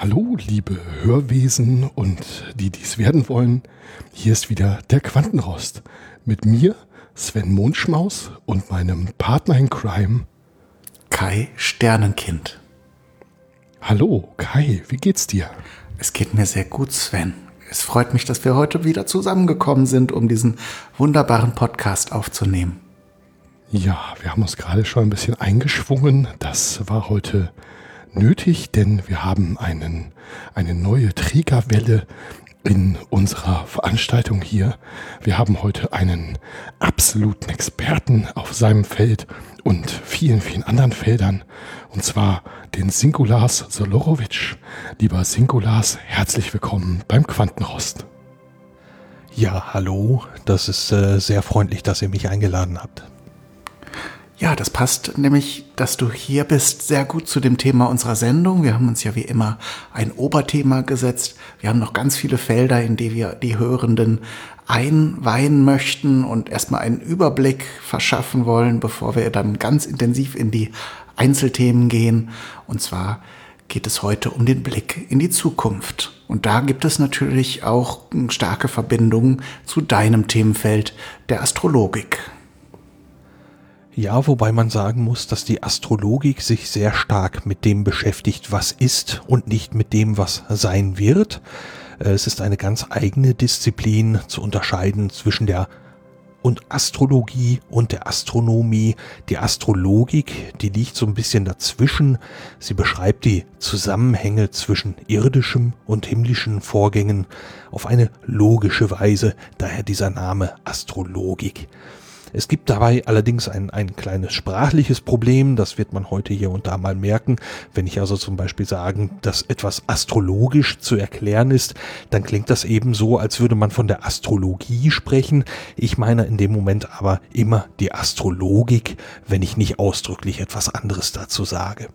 Hallo, liebe Hörwesen und die dies werden wollen. Hier ist wieder der Quantenrost. Mit mir, Sven Mondschmaus und meinem Partner in Crime, Kai Sternenkind. Hallo, Kai, wie geht's dir? Es geht mir sehr gut, Sven. Es freut mich, dass wir heute wieder zusammengekommen sind, um diesen wunderbaren Podcast aufzunehmen. Ja, wir haben uns gerade schon ein bisschen eingeschwungen. Das war heute nötig, denn wir haben einen, eine neue Trägerwelle in unserer Veranstaltung hier. Wir haben heute einen absoluten Experten auf seinem Feld und vielen, vielen anderen Feldern. Und zwar den Singulas Solorowitsch. Lieber Singulas, herzlich willkommen beim Quantenrost. Ja, hallo. Das ist äh, sehr freundlich, dass ihr mich eingeladen habt. Ja, das passt nämlich, dass du hier bist, sehr gut zu dem Thema unserer Sendung. Wir haben uns ja wie immer ein Oberthema gesetzt. Wir haben noch ganz viele Felder, in die wir die Hörenden einweihen möchten und erstmal einen Überblick verschaffen wollen, bevor wir dann ganz intensiv in die Einzelthemen gehen. Und zwar geht es heute um den Blick in die Zukunft. Und da gibt es natürlich auch starke Verbindungen zu deinem Themenfeld der Astrologik. Ja, wobei man sagen muss, dass die Astrologik sich sehr stark mit dem beschäftigt, was ist und nicht mit dem, was sein wird. Äh, es ist eine ganz eigene Disziplin zu unterscheiden zwischen der und Astrologie und der Astronomie. Die Astrologik, die liegt so ein bisschen dazwischen. Sie beschreibt die Zusammenhänge zwischen irdischem und himmlischen Vorgängen auf eine logische Weise, daher dieser Name Astrologik. Es gibt dabei allerdings ein, ein kleines sprachliches Problem, das wird man heute hier und da mal merken. Wenn ich also zum Beispiel sagen, dass etwas astrologisch zu erklären ist, dann klingt das eben so, als würde man von der Astrologie sprechen. Ich meine in dem Moment aber immer die Astrologik, wenn ich nicht ausdrücklich etwas anderes dazu sage.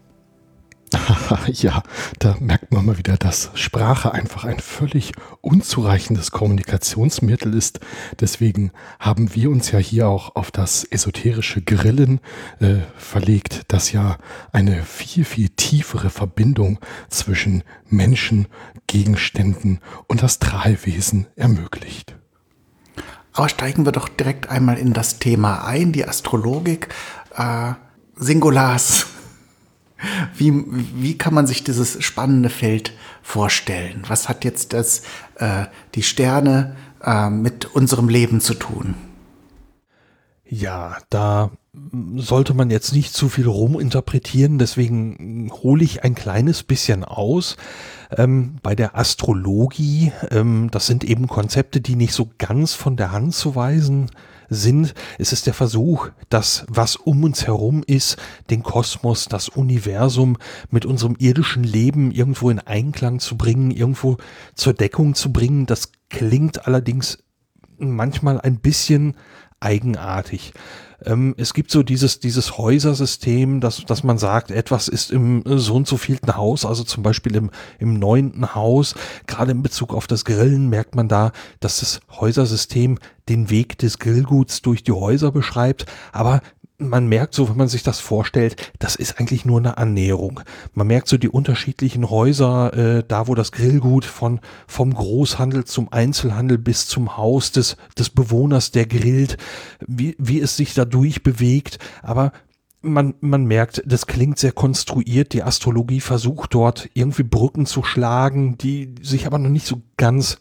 ja, da merkt man mal wieder, dass Sprache einfach ein völlig unzureichendes Kommunikationsmittel ist. Deswegen haben wir uns ja hier auch auf das esoterische Grillen äh, verlegt, das ja eine viel, viel tiefere Verbindung zwischen Menschen, Gegenständen und Astralwesen ermöglicht. Aber steigen wir doch direkt einmal in das Thema ein, die Astrologik. Äh, Singulars wie, wie kann man sich dieses spannende Feld vorstellen? Was hat jetzt das, äh, die Sterne äh, mit unserem Leben zu tun? Ja, da sollte man jetzt nicht zu viel ruminterpretieren, deswegen hole ich ein kleines bisschen aus. Ähm, bei der Astrologie, ähm, das sind eben Konzepte, die nicht so ganz von der Hand zu weisen sind. Es ist der Versuch, das, was um uns herum ist, den Kosmos, das Universum mit unserem irdischen Leben irgendwo in Einklang zu bringen, irgendwo zur Deckung zu bringen. Das klingt allerdings manchmal ein bisschen eigenartig. Ähm, es gibt so dieses, dieses Häusersystem, dass, dass man sagt, etwas ist im so und so vielten Haus, also zum Beispiel im, im neunten Haus. Gerade in Bezug auf das Grillen merkt man da, dass das Häusersystem den Weg des Grillguts durch die Häuser beschreibt, aber man merkt so, wenn man sich das vorstellt, das ist eigentlich nur eine Annäherung. Man merkt so die unterschiedlichen Häuser, äh, da wo das Grillgut von vom Großhandel zum Einzelhandel bis zum Haus des des Bewohners, der grillt, wie wie es sich da durchbewegt. Aber man, man merkt, das klingt sehr konstruiert. Die Astrologie versucht dort irgendwie Brücken zu schlagen, die sich aber noch nicht so ganz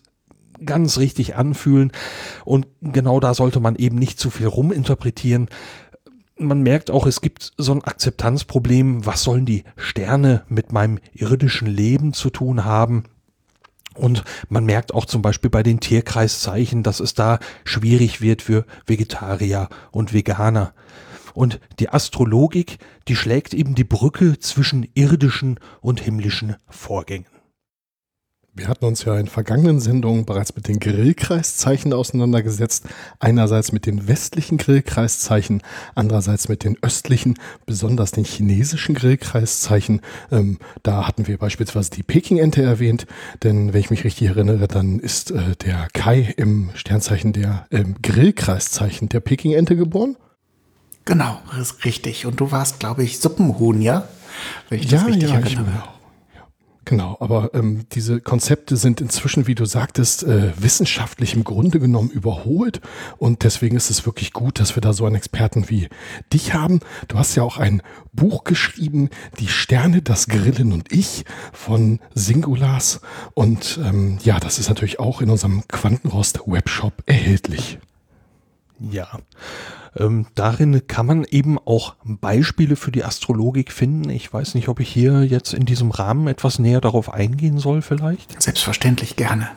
ganz richtig anfühlen. Und genau da sollte man eben nicht zu viel ruminterpretieren man merkt auch, es gibt so ein Akzeptanzproblem. Was sollen die Sterne mit meinem irdischen Leben zu tun haben? Und man merkt auch zum Beispiel bei den Tierkreiszeichen, dass es da schwierig wird für Vegetarier und Veganer. Und die Astrologik, die schlägt eben die Brücke zwischen irdischen und himmlischen Vorgängen. Wir hatten uns ja in vergangenen Sendungen bereits mit den Grillkreiszeichen auseinandergesetzt. Einerseits mit den westlichen Grillkreiszeichen, andererseits mit den östlichen, besonders den chinesischen Grillkreiszeichen. Ähm, da hatten wir beispielsweise die Peking-Ente erwähnt, denn wenn ich mich richtig erinnere, dann ist äh, der Kai im Sternzeichen der äh, Grillkreiszeichen der Peking-Ente geboren. Genau, das ist richtig. Und du warst, glaube ich, Suppenhuhn, ja? Wenn ich das ja, richtig ja, erinnere. Ich, Genau, aber ähm, diese Konzepte sind inzwischen, wie du sagtest, äh, wissenschaftlich im Grunde genommen überholt und deswegen ist es wirklich gut, dass wir da so einen Experten wie dich haben. Du hast ja auch ein Buch geschrieben, Die Sterne, das Grillen und ich von Singulars und ähm, ja, das ist natürlich auch in unserem Quantenrost Webshop erhältlich. Ja. Ähm, darin kann man eben auch Beispiele für die Astrologik finden. Ich weiß nicht, ob ich hier jetzt in diesem Rahmen etwas näher darauf eingehen soll vielleicht. Selbstverständlich gerne.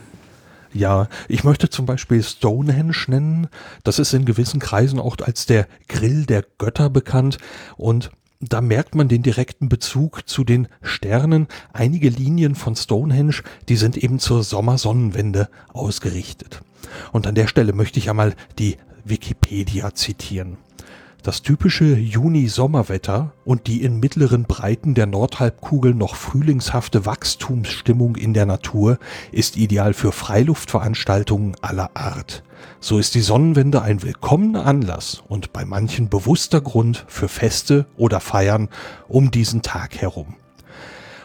Ja, ich möchte zum Beispiel Stonehenge nennen. Das ist in gewissen Kreisen auch als der Grill der Götter bekannt und da merkt man den direkten Bezug zu den Sternen. Einige Linien von Stonehenge, die sind eben zur Sommersonnenwende ausgerichtet. Und an der Stelle möchte ich einmal die Wikipedia zitieren. Das typische Juni-Sommerwetter und die in mittleren Breiten der Nordhalbkugel noch frühlingshafte Wachstumsstimmung in der Natur ist ideal für Freiluftveranstaltungen aller Art. So ist die Sonnenwende ein willkommener Anlass und bei manchen bewusster Grund für Feste oder Feiern um diesen Tag herum.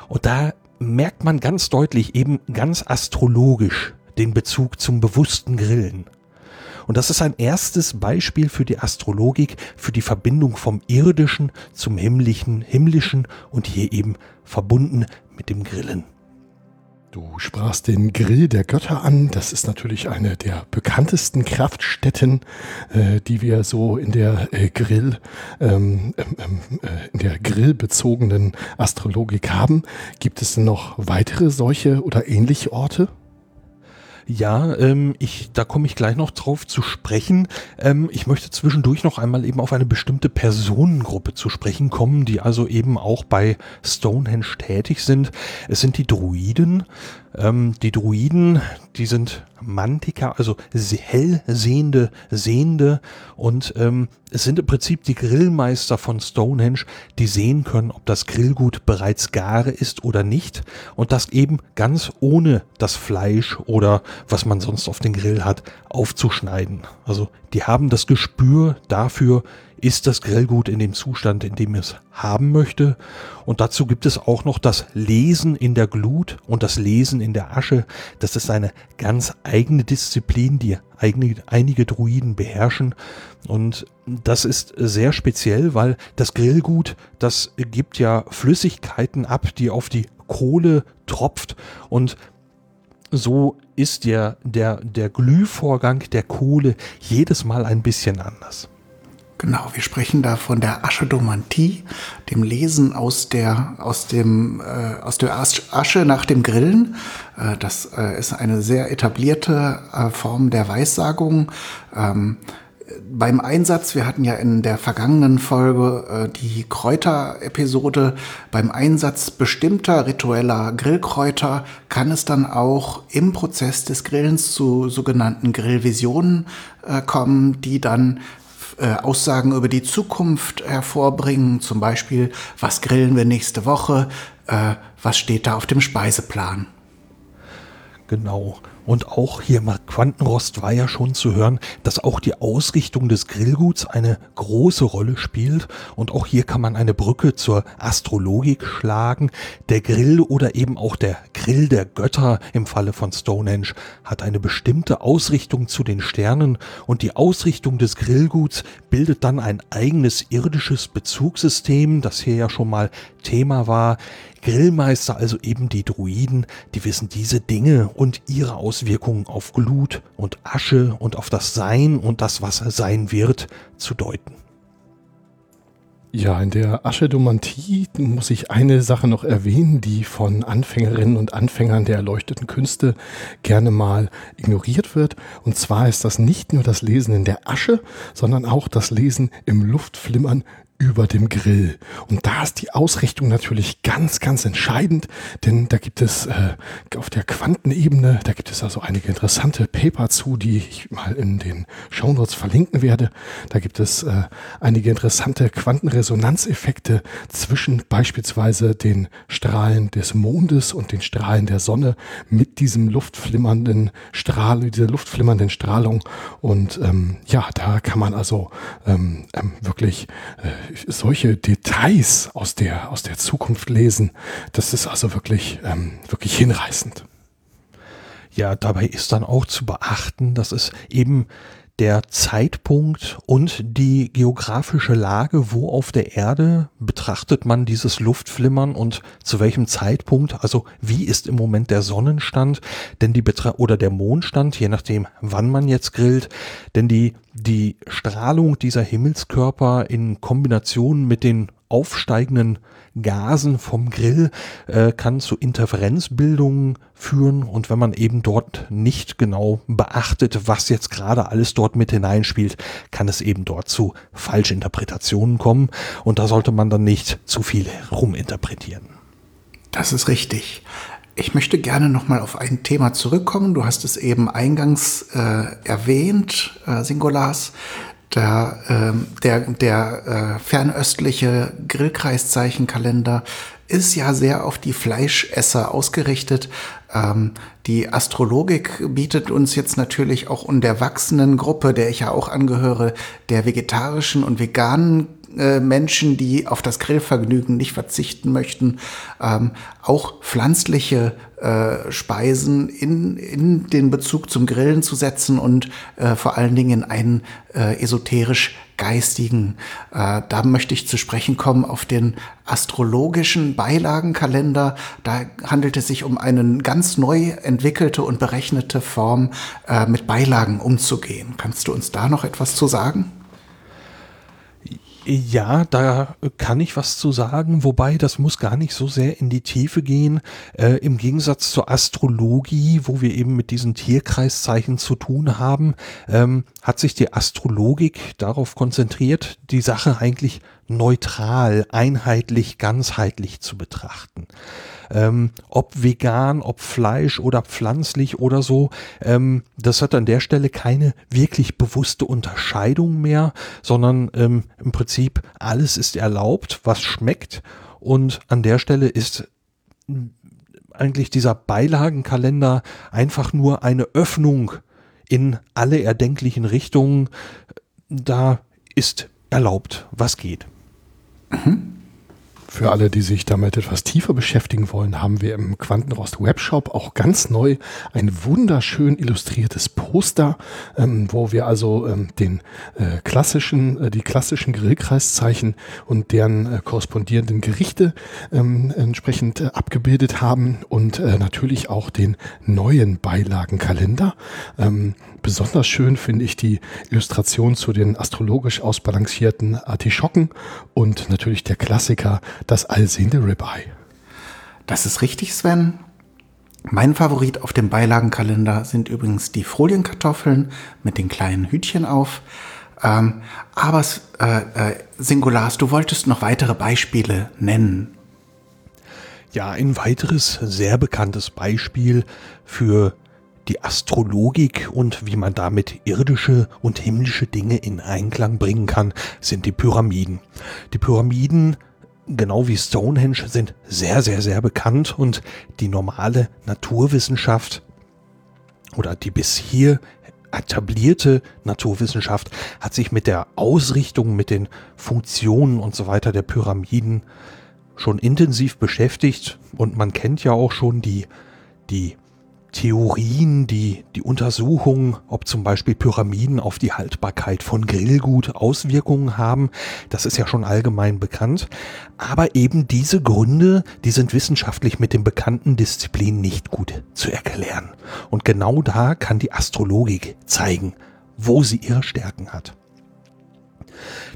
Und da merkt man ganz deutlich eben ganz astrologisch den Bezug zum bewussten Grillen. Und das ist ein erstes Beispiel für die Astrologik, für die Verbindung vom Irdischen zum Himmlischen, Himmlischen und hier eben verbunden mit dem Grillen. Du sprachst den Grill der Götter an. Das ist natürlich eine der bekanntesten Kraftstätten, äh, die wir so in der äh, Grill, ähm, ähm, ähm äh, in der grillbezogenen Astrologik haben. Gibt es denn noch weitere solche oder ähnliche Orte? Ja, ähm, ich, da komme ich gleich noch drauf zu sprechen. Ähm, ich möchte zwischendurch noch einmal eben auf eine bestimmte Personengruppe zu sprechen kommen, die also eben auch bei Stonehenge tätig sind. Es sind die Druiden. Ähm, die Druiden, die sind Mantika, also hellsehende Sehende und ähm, es sind im Prinzip die Grillmeister von Stonehenge, die sehen können, ob das Grillgut bereits gare ist oder nicht und das eben ganz ohne das Fleisch oder was man sonst auf den Grill hat aufzuschneiden. Also die haben das Gespür dafür, ist das Grillgut in dem Zustand, in dem es haben möchte. Und dazu gibt es auch noch das Lesen in der Glut und das Lesen in der Asche. Das ist eine ganz eigene Disziplin, die einige, Druiden beherrschen. Und das ist sehr speziell, weil das Grillgut, das gibt ja Flüssigkeiten ab, die auf die Kohle tropft und so ist der, der, der Glühvorgang der Kohle jedes Mal ein bisschen anders. Genau, wir sprechen da von der Aschedomantie, dem Lesen aus der, aus dem, äh, aus der Asche nach dem Grillen. Äh, das äh, ist eine sehr etablierte äh, Form der Weissagung. Ähm, beim Einsatz, wir hatten ja in der vergangenen Folge äh, die Kräuter-Episode, beim Einsatz bestimmter ritueller Grillkräuter kann es dann auch im Prozess des Grillens zu sogenannten Grillvisionen äh, kommen, die dann äh, Aussagen über die Zukunft hervorbringen, zum Beispiel, was grillen wir nächste Woche, äh, was steht da auf dem Speiseplan. Genau. Und auch hier mal Quantenrost war ja schon zu hören, dass auch die Ausrichtung des Grillguts eine große Rolle spielt. Und auch hier kann man eine Brücke zur Astrologik schlagen. Der Grill oder eben auch der Grill der Götter im Falle von Stonehenge hat eine bestimmte Ausrichtung zu den Sternen und die Ausrichtung des Grillguts bildet dann ein eigenes irdisches Bezugssystem, das hier ja schon mal Thema war. Grillmeister, also eben die Druiden, die wissen diese Dinge und ihre Auswirkungen auf Glut und Asche und auf das Sein und das, was sein wird, zu deuten. Ja, in der Aschedomantie muss ich eine Sache noch erwähnen, die von Anfängerinnen und Anfängern der erleuchteten Künste gerne mal ignoriert wird. Und zwar ist das nicht nur das Lesen in der Asche, sondern auch das Lesen im Luftflimmern über dem Grill. Und da ist die Ausrichtung natürlich ganz, ganz entscheidend, denn da gibt es äh, auf der Quantenebene, da gibt es also einige interessante Paper zu, die ich mal in den Shownotes verlinken werde. Da gibt es äh, einige interessante Quantenresonanzeffekte zwischen beispielsweise den Strahlen des Mondes und den Strahlen der Sonne mit diesem luftflimmernden Strahl, dieser luftflimmernden Strahlung. Und ähm, ja, da kann man also ähm, ähm, wirklich äh, solche Details aus der, aus der Zukunft lesen, das ist also wirklich, ähm, wirklich hinreißend. Ja, dabei ist dann auch zu beachten, dass es eben der Zeitpunkt und die geografische Lage, wo auf der Erde betrachtet man dieses Luftflimmern und zu welchem Zeitpunkt, also wie ist im Moment der Sonnenstand, denn die Betra oder der Mondstand, je nachdem, wann man jetzt grillt, denn die die Strahlung dieser Himmelskörper in Kombination mit den aufsteigenden Gasen vom Grill äh, kann zu Interferenzbildungen führen und wenn man eben dort nicht genau beachtet, was jetzt gerade alles dort mit hineinspielt, kann es eben dort zu Falschinterpretationen kommen und da sollte man dann nicht zu viel ruminterpretieren. Das ist richtig. Ich möchte gerne noch mal auf ein Thema zurückkommen. Du hast es eben eingangs äh, erwähnt, äh, Singulars, der, ähm, der, der äh, fernöstliche Grillkreiszeichenkalender ist ja sehr auf die Fleischesser ausgerichtet. Ähm, die Astrologik bietet uns jetzt natürlich auch in der wachsenden Gruppe, der ich ja auch angehöre, der vegetarischen und veganen äh, Menschen, die auf das Grillvergnügen nicht verzichten möchten, ähm, auch pflanzliche äh, Speisen in, in den Bezug zum Grillen zu setzen und äh, vor allen Dingen in einen äh, esoterisch geistigen. Äh, da möchte ich zu sprechen kommen auf den astrologischen Beilagenkalender. Da handelt es sich um eine ganz neu entwickelte und berechnete Form, äh, mit Beilagen umzugehen. Kannst du uns da noch etwas zu sagen? Ja, da kann ich was zu sagen, wobei das muss gar nicht so sehr in die Tiefe gehen. Äh, Im Gegensatz zur Astrologie, wo wir eben mit diesen Tierkreiszeichen zu tun haben, ähm, hat sich die Astrologik darauf konzentriert, die Sache eigentlich neutral, einheitlich, ganzheitlich zu betrachten ähm, ob vegan, ob Fleisch oder pflanzlich oder so. Ähm, das hat an der Stelle keine wirklich bewusste Unterscheidung mehr, sondern ähm, im Prinzip alles ist erlaubt, was schmeckt. Und an der Stelle ist eigentlich dieser Beilagenkalender einfach nur eine Öffnung in alle erdenklichen Richtungen. Da ist erlaubt, was geht. Mhm. Für alle, die sich damit etwas tiefer beschäftigen wollen, haben wir im Quantenrost Webshop auch ganz neu ein wunderschön illustriertes Poster, ähm, wo wir also ähm, den äh, klassischen, äh, die klassischen Grillkreiszeichen und deren äh, korrespondierenden Gerichte ähm, entsprechend äh, abgebildet haben und äh, natürlich auch den neuen Beilagenkalender. Besonders schön finde ich die Illustration zu den astrologisch ausbalancierten Artischocken und natürlich der Klassiker das allsehende Ribeye. Das ist richtig, Sven. Mein Favorit auf dem Beilagenkalender sind übrigens die Folienkartoffeln mit den kleinen Hütchen auf. Ähm, aber äh, äh, Singulars, du wolltest noch weitere Beispiele nennen. Ja, ein weiteres sehr bekanntes Beispiel für die Astrologik und wie man damit irdische und himmlische Dinge in Einklang bringen kann, sind die Pyramiden. Die Pyramiden genau wie Stonehenge sind sehr, sehr, sehr bekannt und die normale Naturwissenschaft oder die bis hier etablierte Naturwissenschaft hat sich mit der Ausrichtung, mit den Funktionen und so weiter der Pyramiden schon intensiv beschäftigt und man kennt ja auch schon die, die Theorien, die, die Untersuchungen, ob zum Beispiel Pyramiden auf die Haltbarkeit von Grillgut Auswirkungen haben, das ist ja schon allgemein bekannt. Aber eben diese Gründe, die sind wissenschaftlich mit den bekannten Disziplinen nicht gut zu erklären. Und genau da kann die Astrologik zeigen, wo sie ihre Stärken hat.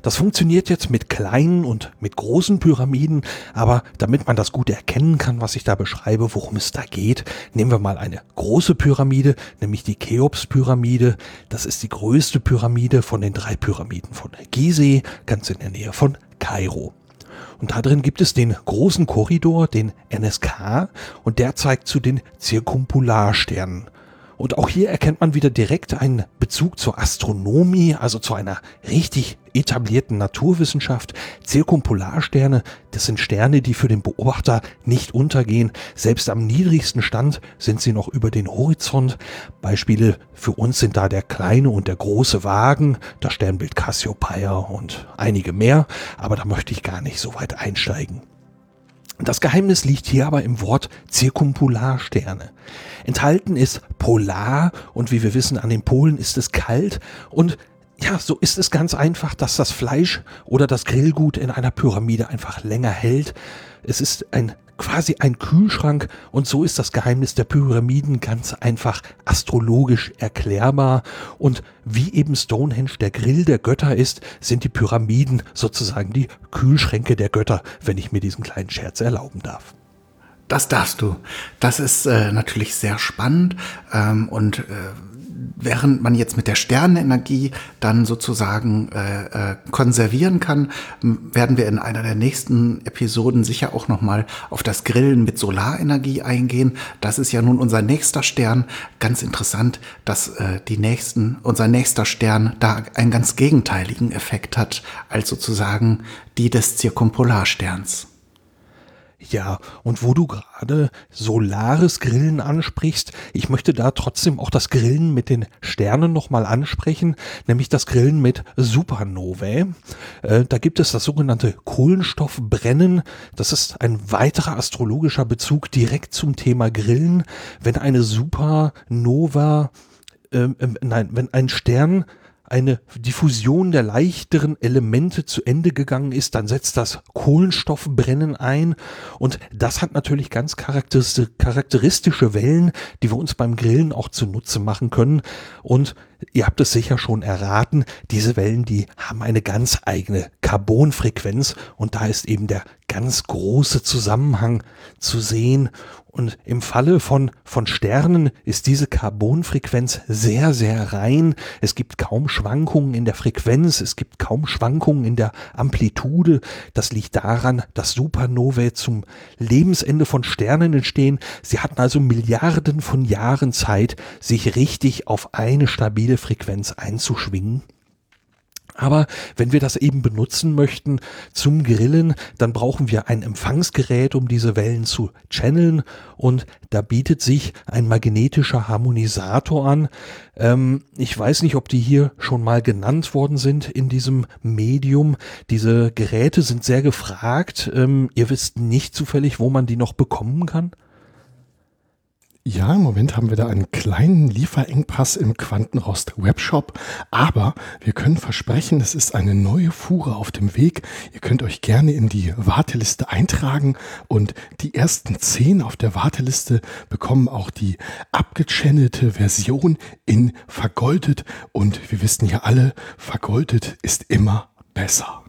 Das funktioniert jetzt mit kleinen und mit großen Pyramiden, aber damit man das gut erkennen kann, was ich da beschreibe, worum es da geht, nehmen wir mal eine große Pyramide, nämlich die Cheops-Pyramide. Das ist die größte Pyramide von den drei Pyramiden von Gizeh, ganz in der Nähe von Kairo. Und da drin gibt es den großen Korridor, den NSK, und der zeigt zu den Zirkumpolarsternen. Und auch hier erkennt man wieder direkt einen Bezug zur Astronomie, also zu einer richtig etablierten Naturwissenschaft. Zirkumpolarsterne, das sind Sterne, die für den Beobachter nicht untergehen. Selbst am niedrigsten Stand sind sie noch über den Horizont. Beispiele für uns sind da der kleine und der große Wagen, das Sternbild Cassiopeia und einige mehr, aber da möchte ich gar nicht so weit einsteigen. Das Geheimnis liegt hier aber im Wort Zirkumpolarsterne. Enthalten ist Polar und wie wir wissen, an den Polen ist es kalt und ja, so ist es ganz einfach, dass das Fleisch oder das Grillgut in einer Pyramide einfach länger hält. Es ist ein quasi ein Kühlschrank und so ist das Geheimnis der Pyramiden ganz einfach astrologisch erklärbar und wie eben Stonehenge der Grill der Götter ist, sind die Pyramiden sozusagen die Kühlschränke der Götter, wenn ich mir diesen kleinen Scherz erlauben darf. Das darfst du. Das ist äh, natürlich sehr spannend ähm, und äh, während man jetzt mit der Sternenenergie dann sozusagen äh, äh, konservieren kann, werden wir in einer der nächsten Episoden sicher auch nochmal auf das Grillen mit Solarenergie eingehen. Das ist ja nun unser nächster Stern. Ganz interessant, dass äh, die nächsten, unser nächster Stern da einen ganz gegenteiligen Effekt hat als sozusagen die des Zirkumpolarsterns. Ja, und wo du gerade solares Grillen ansprichst, ich möchte da trotzdem auch das Grillen mit den Sternen nochmal ansprechen, nämlich das Grillen mit Supernovae. Äh, da gibt es das sogenannte Kohlenstoffbrennen. Das ist ein weiterer astrologischer Bezug direkt zum Thema Grillen. Wenn eine Supernova, äh, äh, nein, wenn ein Stern eine Diffusion der leichteren Elemente zu Ende gegangen ist, dann setzt das Kohlenstoffbrennen ein. Und das hat natürlich ganz charakteristische Wellen, die wir uns beim Grillen auch zunutze machen können. Und ihr habt es sicher schon erraten, diese Wellen, die haben eine ganz eigene Carbonfrequenz und da ist eben der ganz große Zusammenhang zu sehen und im Falle von, von Sternen ist diese Carbonfrequenz sehr, sehr rein. Es gibt kaum Schwankungen in der Frequenz, es gibt kaum Schwankungen in der Amplitude. Das liegt daran, dass Supernovae zum Lebensende von Sternen entstehen. Sie hatten also Milliarden von Jahren Zeit, sich richtig auf eine stabile Frequenz einzuschwingen. Aber wenn wir das eben benutzen möchten zum Grillen, dann brauchen wir ein Empfangsgerät, um diese Wellen zu channeln. Und da bietet sich ein magnetischer Harmonisator an. Ähm, ich weiß nicht, ob die hier schon mal genannt worden sind in diesem Medium. Diese Geräte sind sehr gefragt. Ähm, ihr wisst nicht zufällig, wo man die noch bekommen kann? Ja, im Moment haben wir da einen kleinen Lieferengpass im Quantenrost Webshop, aber wir können versprechen, es ist eine neue Fuhre auf dem Weg. Ihr könnt euch gerne in die Warteliste eintragen und die ersten zehn auf der Warteliste bekommen auch die abgechannelte Version in vergoldet und wir wissen ja alle, vergoldet ist immer besser.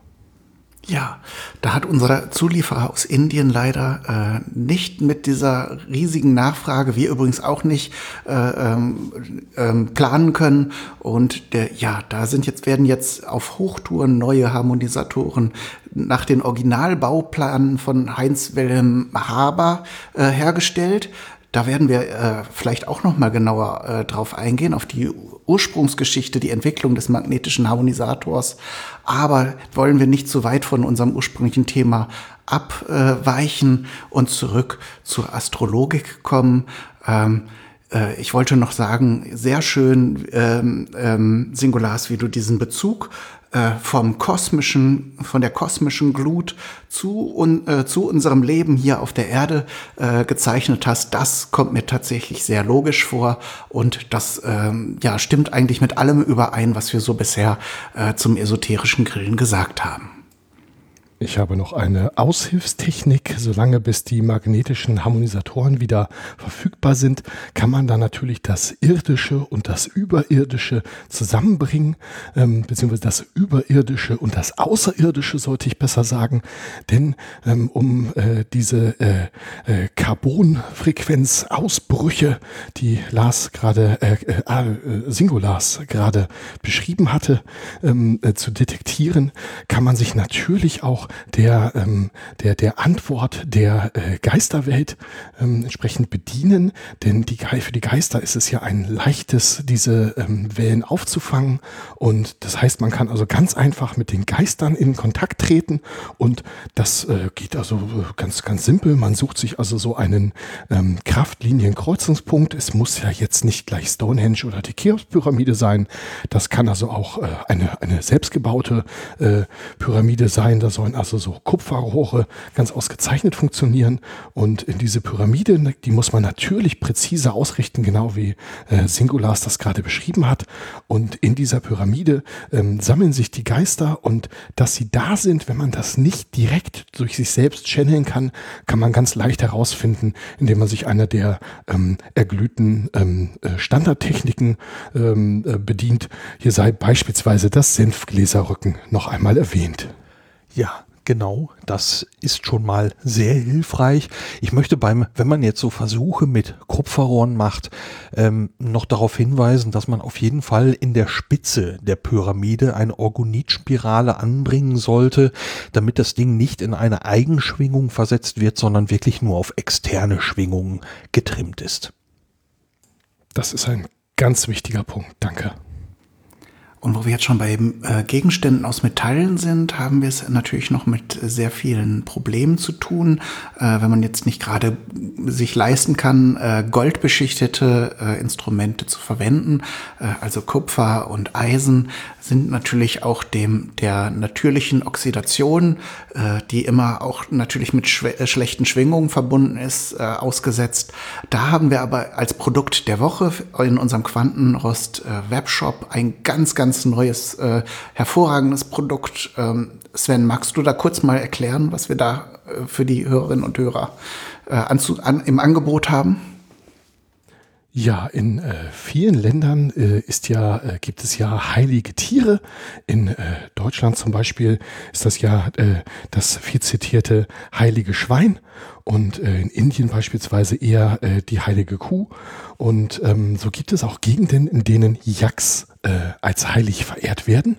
Ja, da hat unser Zulieferer aus Indien leider äh, nicht mit dieser riesigen Nachfrage, wir übrigens auch nicht, äh, ähm, ähm, planen können. Und der, ja, da sind jetzt, werden jetzt auf Hochtouren neue Harmonisatoren nach den Originalbauplanen von Heinz Wilhelm Haber äh, hergestellt. Da werden wir äh, vielleicht auch noch mal genauer äh, drauf eingehen, auf die Ursprungsgeschichte, die Entwicklung des magnetischen Harmonisators. Aber wollen wir nicht zu weit von unserem ursprünglichen Thema abweichen und zurück zur Astrologik kommen. Ähm, äh, ich wollte noch sagen, sehr schön, ähm, ähm, Singulars, wie du diesen Bezug äh, vom kosmischen, von der kosmischen Glut zu, un, äh, zu unserem Leben hier auf der Erde äh, gezeichnet hast, das kommt mir tatsächlich sehr logisch vor und das ähm, ja, stimmt eigentlich mit allem überein, was wir so bisher äh, zum esoterischen Grillen gesagt haben. Ich habe noch eine Aushilfstechnik. Solange bis die magnetischen Harmonisatoren wieder verfügbar sind, kann man da natürlich das Irdische und das Überirdische zusammenbringen, ähm, beziehungsweise das Überirdische und das Außerirdische sollte ich besser sagen. Denn ähm, um äh, diese äh, äh, Carbonfrequenzausbrüche, die Lars gerade, äh, äh, äh, Singulars gerade beschrieben hatte, ähm, äh, zu detektieren, kann man sich natürlich auch der, ähm, der, der Antwort der äh, Geisterwelt ähm, entsprechend bedienen. Denn die, für die Geister ist es ja ein leichtes, diese ähm, Wellen aufzufangen. Und das heißt, man kann also ganz einfach mit den Geistern in Kontakt treten. Und das äh, geht also ganz, ganz simpel. Man sucht sich also so einen ähm, Kraftlienienkreuzungspunkt. Es muss ja jetzt nicht gleich Stonehenge oder die Cheops-Pyramide sein. Das kann also auch äh, eine, eine selbstgebaute äh, Pyramide sein. Da sollen also so Kupferrohre ganz ausgezeichnet funktionieren. Und in diese Pyramide, die muss man natürlich präzise ausrichten, genau wie äh, Singulas das gerade beschrieben hat. Und in dieser Pyramide ähm, sammeln sich die Geister und dass sie da sind, wenn man das nicht direkt durch sich selbst channeln kann, kann man ganz leicht herausfinden, indem man sich einer der ähm, erglühten ähm, äh, Standardtechniken ähm, äh, bedient. Hier sei beispielsweise das Senfgläserrücken noch einmal erwähnt. Ja, genau, das ist schon mal sehr hilfreich. Ich möchte beim, wenn man jetzt so Versuche mit Kupferrohren macht, ähm, noch darauf hinweisen, dass man auf jeden Fall in der Spitze der Pyramide eine Orgonitspirale anbringen sollte, damit das Ding nicht in eine Eigenschwingung versetzt wird, sondern wirklich nur auf externe Schwingungen getrimmt ist. Das ist ein ganz wichtiger Punkt. Danke. Und wo wir jetzt schon bei äh, Gegenständen aus Metallen sind, haben wir es natürlich noch mit sehr vielen Problemen zu tun. Äh, wenn man jetzt nicht gerade sich leisten kann, äh, goldbeschichtete äh, Instrumente zu verwenden, äh, also Kupfer und Eisen, sind natürlich auch dem der natürlichen Oxidation, äh, die immer auch natürlich mit schlechten Schwingungen verbunden ist, ausgesetzt. Da haben wir aber als Produkt der Woche in unserem Quantenrost Webshop ein ganz, ganz ganz neues, äh, hervorragendes Produkt. Ähm, Sven, magst du da kurz mal erklären, was wir da äh, für die Hörerinnen und Hörer äh, an, im Angebot haben? Ja, in äh, vielen Ländern äh, ist ja, äh, gibt es ja heilige Tiere. In äh, Deutschland zum Beispiel ist das ja äh, das viel zitierte heilige Schwein und äh, in Indien beispielsweise eher äh, die heilige Kuh. Und ähm, so gibt es auch Gegenden, in denen Yaks äh, als heilig verehrt werden.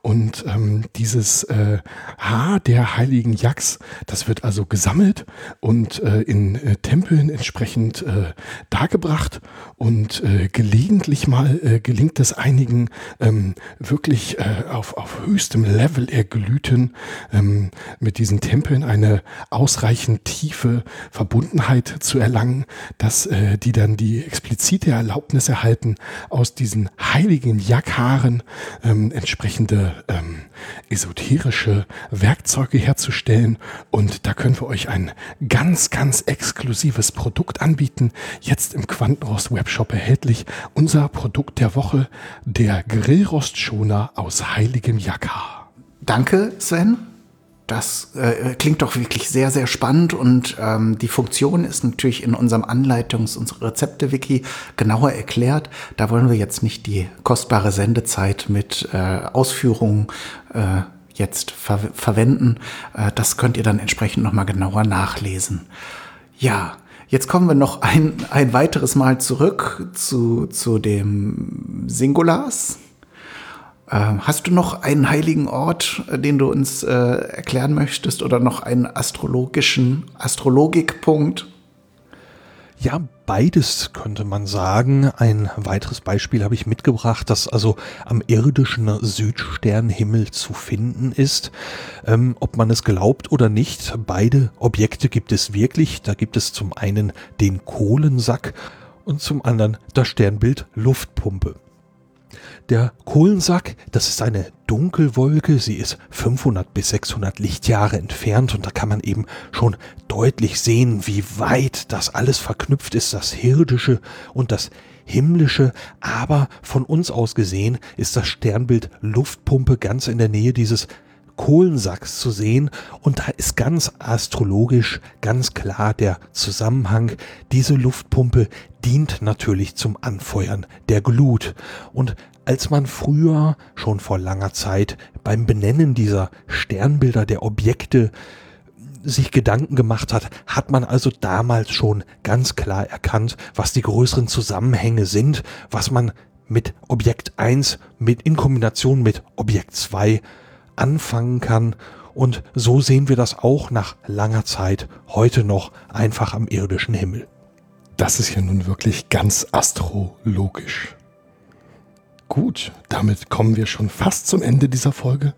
Und ähm, dieses äh, Haar der heiligen Yaks, das wird also gesammelt und äh, in äh, Tempeln entsprechend äh, dargebracht. Und äh, gelegentlich mal äh, gelingt es einigen ähm, wirklich äh, auf, auf höchstem Level erglühten ähm, mit diesen Tempeln eine ausreichend tiefe Verbundenheit zu erlangen, dass äh, die dann die explizite Erlaubnis erhalten, aus diesen heiligen Jackhaaren ähm, entsprechende ähm, esoterische Werkzeuge herzustellen. Und da können wir euch ein ganz, ganz exklusives Produkt anbieten. Jetzt im Quantenrost Webshop erhältlich. Unser Produkt der Woche, der Grillrostschoner aus heiligem Jakar. Danke, Sven. Das äh, klingt doch wirklich sehr, sehr spannend und ähm, die Funktion ist natürlich in unserem Anleitungs- und Rezepte-Wiki genauer erklärt. Da wollen wir jetzt nicht die kostbare Sendezeit mit äh, Ausführungen äh, jetzt ver verwenden. Äh, das könnt ihr dann entsprechend nochmal genauer nachlesen. Ja, jetzt kommen wir noch ein, ein weiteres Mal zurück zu, zu dem Singulars. Ähm, hast du noch einen heiligen Ort, äh, den du uns äh, erklären möchtest oder noch einen astrologischen Astrologikpunkt? Ja, beides könnte man sagen. Ein weiteres Beispiel habe ich mitgebracht, das also am irdischen Südsternhimmel zu finden ist. Ähm, ob man es glaubt oder nicht, beide Objekte gibt es wirklich. Da gibt es zum einen den Kohlensack und zum anderen das Sternbild Luftpumpe. Der Kohlensack, das ist eine Dunkelwolke, sie ist 500 bis 600 Lichtjahre entfernt und da kann man eben schon deutlich sehen, wie weit das alles verknüpft ist, das Hirdische und das Himmlische, aber von uns aus gesehen ist das Sternbild Luftpumpe ganz in der Nähe dieses Kohlensacks zu sehen und da ist ganz astrologisch ganz klar der Zusammenhang. Diese Luftpumpe dient natürlich zum Anfeuern der Glut und als man früher schon vor langer Zeit beim Benennen dieser Sternbilder der Objekte sich Gedanken gemacht hat, hat man also damals schon ganz klar erkannt, was die größeren Zusammenhänge sind, was man mit Objekt 1 mit in Kombination mit Objekt 2 anfangen kann Und so sehen wir das auch nach langer Zeit heute noch einfach am irdischen Himmel. Das ist ja nun wirklich ganz astrologisch. Gut, damit kommen wir schon fast zum Ende dieser Folge.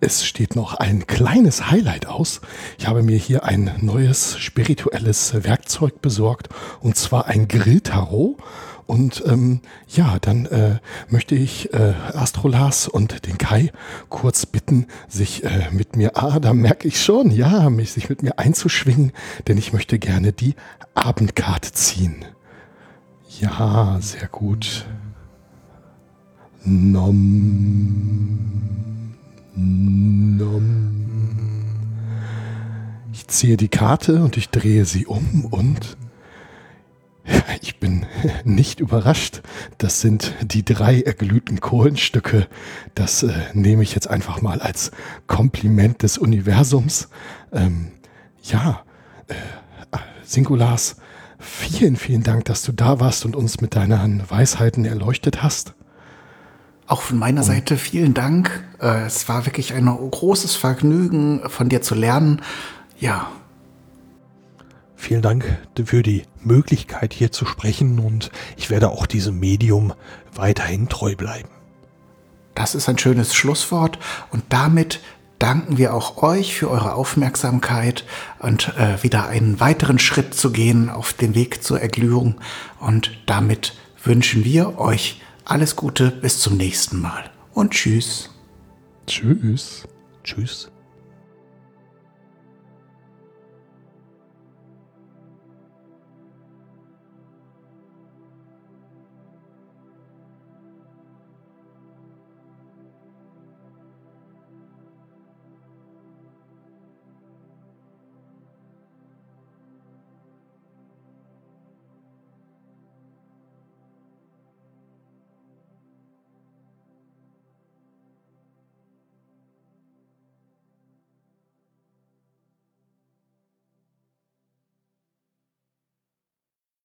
Es steht noch ein kleines Highlight aus. Ich habe mir hier ein neues spirituelles Werkzeug besorgt und zwar ein Grilltarot. Und ähm, ja, dann äh, möchte ich äh, Astrolars und den Kai kurz bitten, sich äh, mit mir, ah, da merke ich schon, ja, mich, sich mit mir einzuschwingen, denn ich möchte gerne die Abendkarte ziehen. Ja, sehr gut. Nom. Nom. Ich ziehe die Karte und ich drehe sie um und bin nicht überrascht. Das sind die drei erglühten Kohlenstücke. Das äh, nehme ich jetzt einfach mal als Kompliment des Universums. Ähm, ja, äh, Singulars, vielen, vielen Dank, dass du da warst und uns mit deinen Weisheiten erleuchtet hast. Auch von meiner Seite vielen Dank. Äh, es war wirklich ein großes Vergnügen, von dir zu lernen. Ja. Vielen Dank für die Möglichkeit, hier zu sprechen und ich werde auch diesem Medium weiterhin treu bleiben. Das ist ein schönes Schlusswort und damit danken wir auch euch für eure Aufmerksamkeit und äh, wieder einen weiteren Schritt zu gehen auf dem Weg zur Erglühung und damit wünschen wir euch alles Gute, bis zum nächsten Mal und tschüss. Tschüss. Tschüss.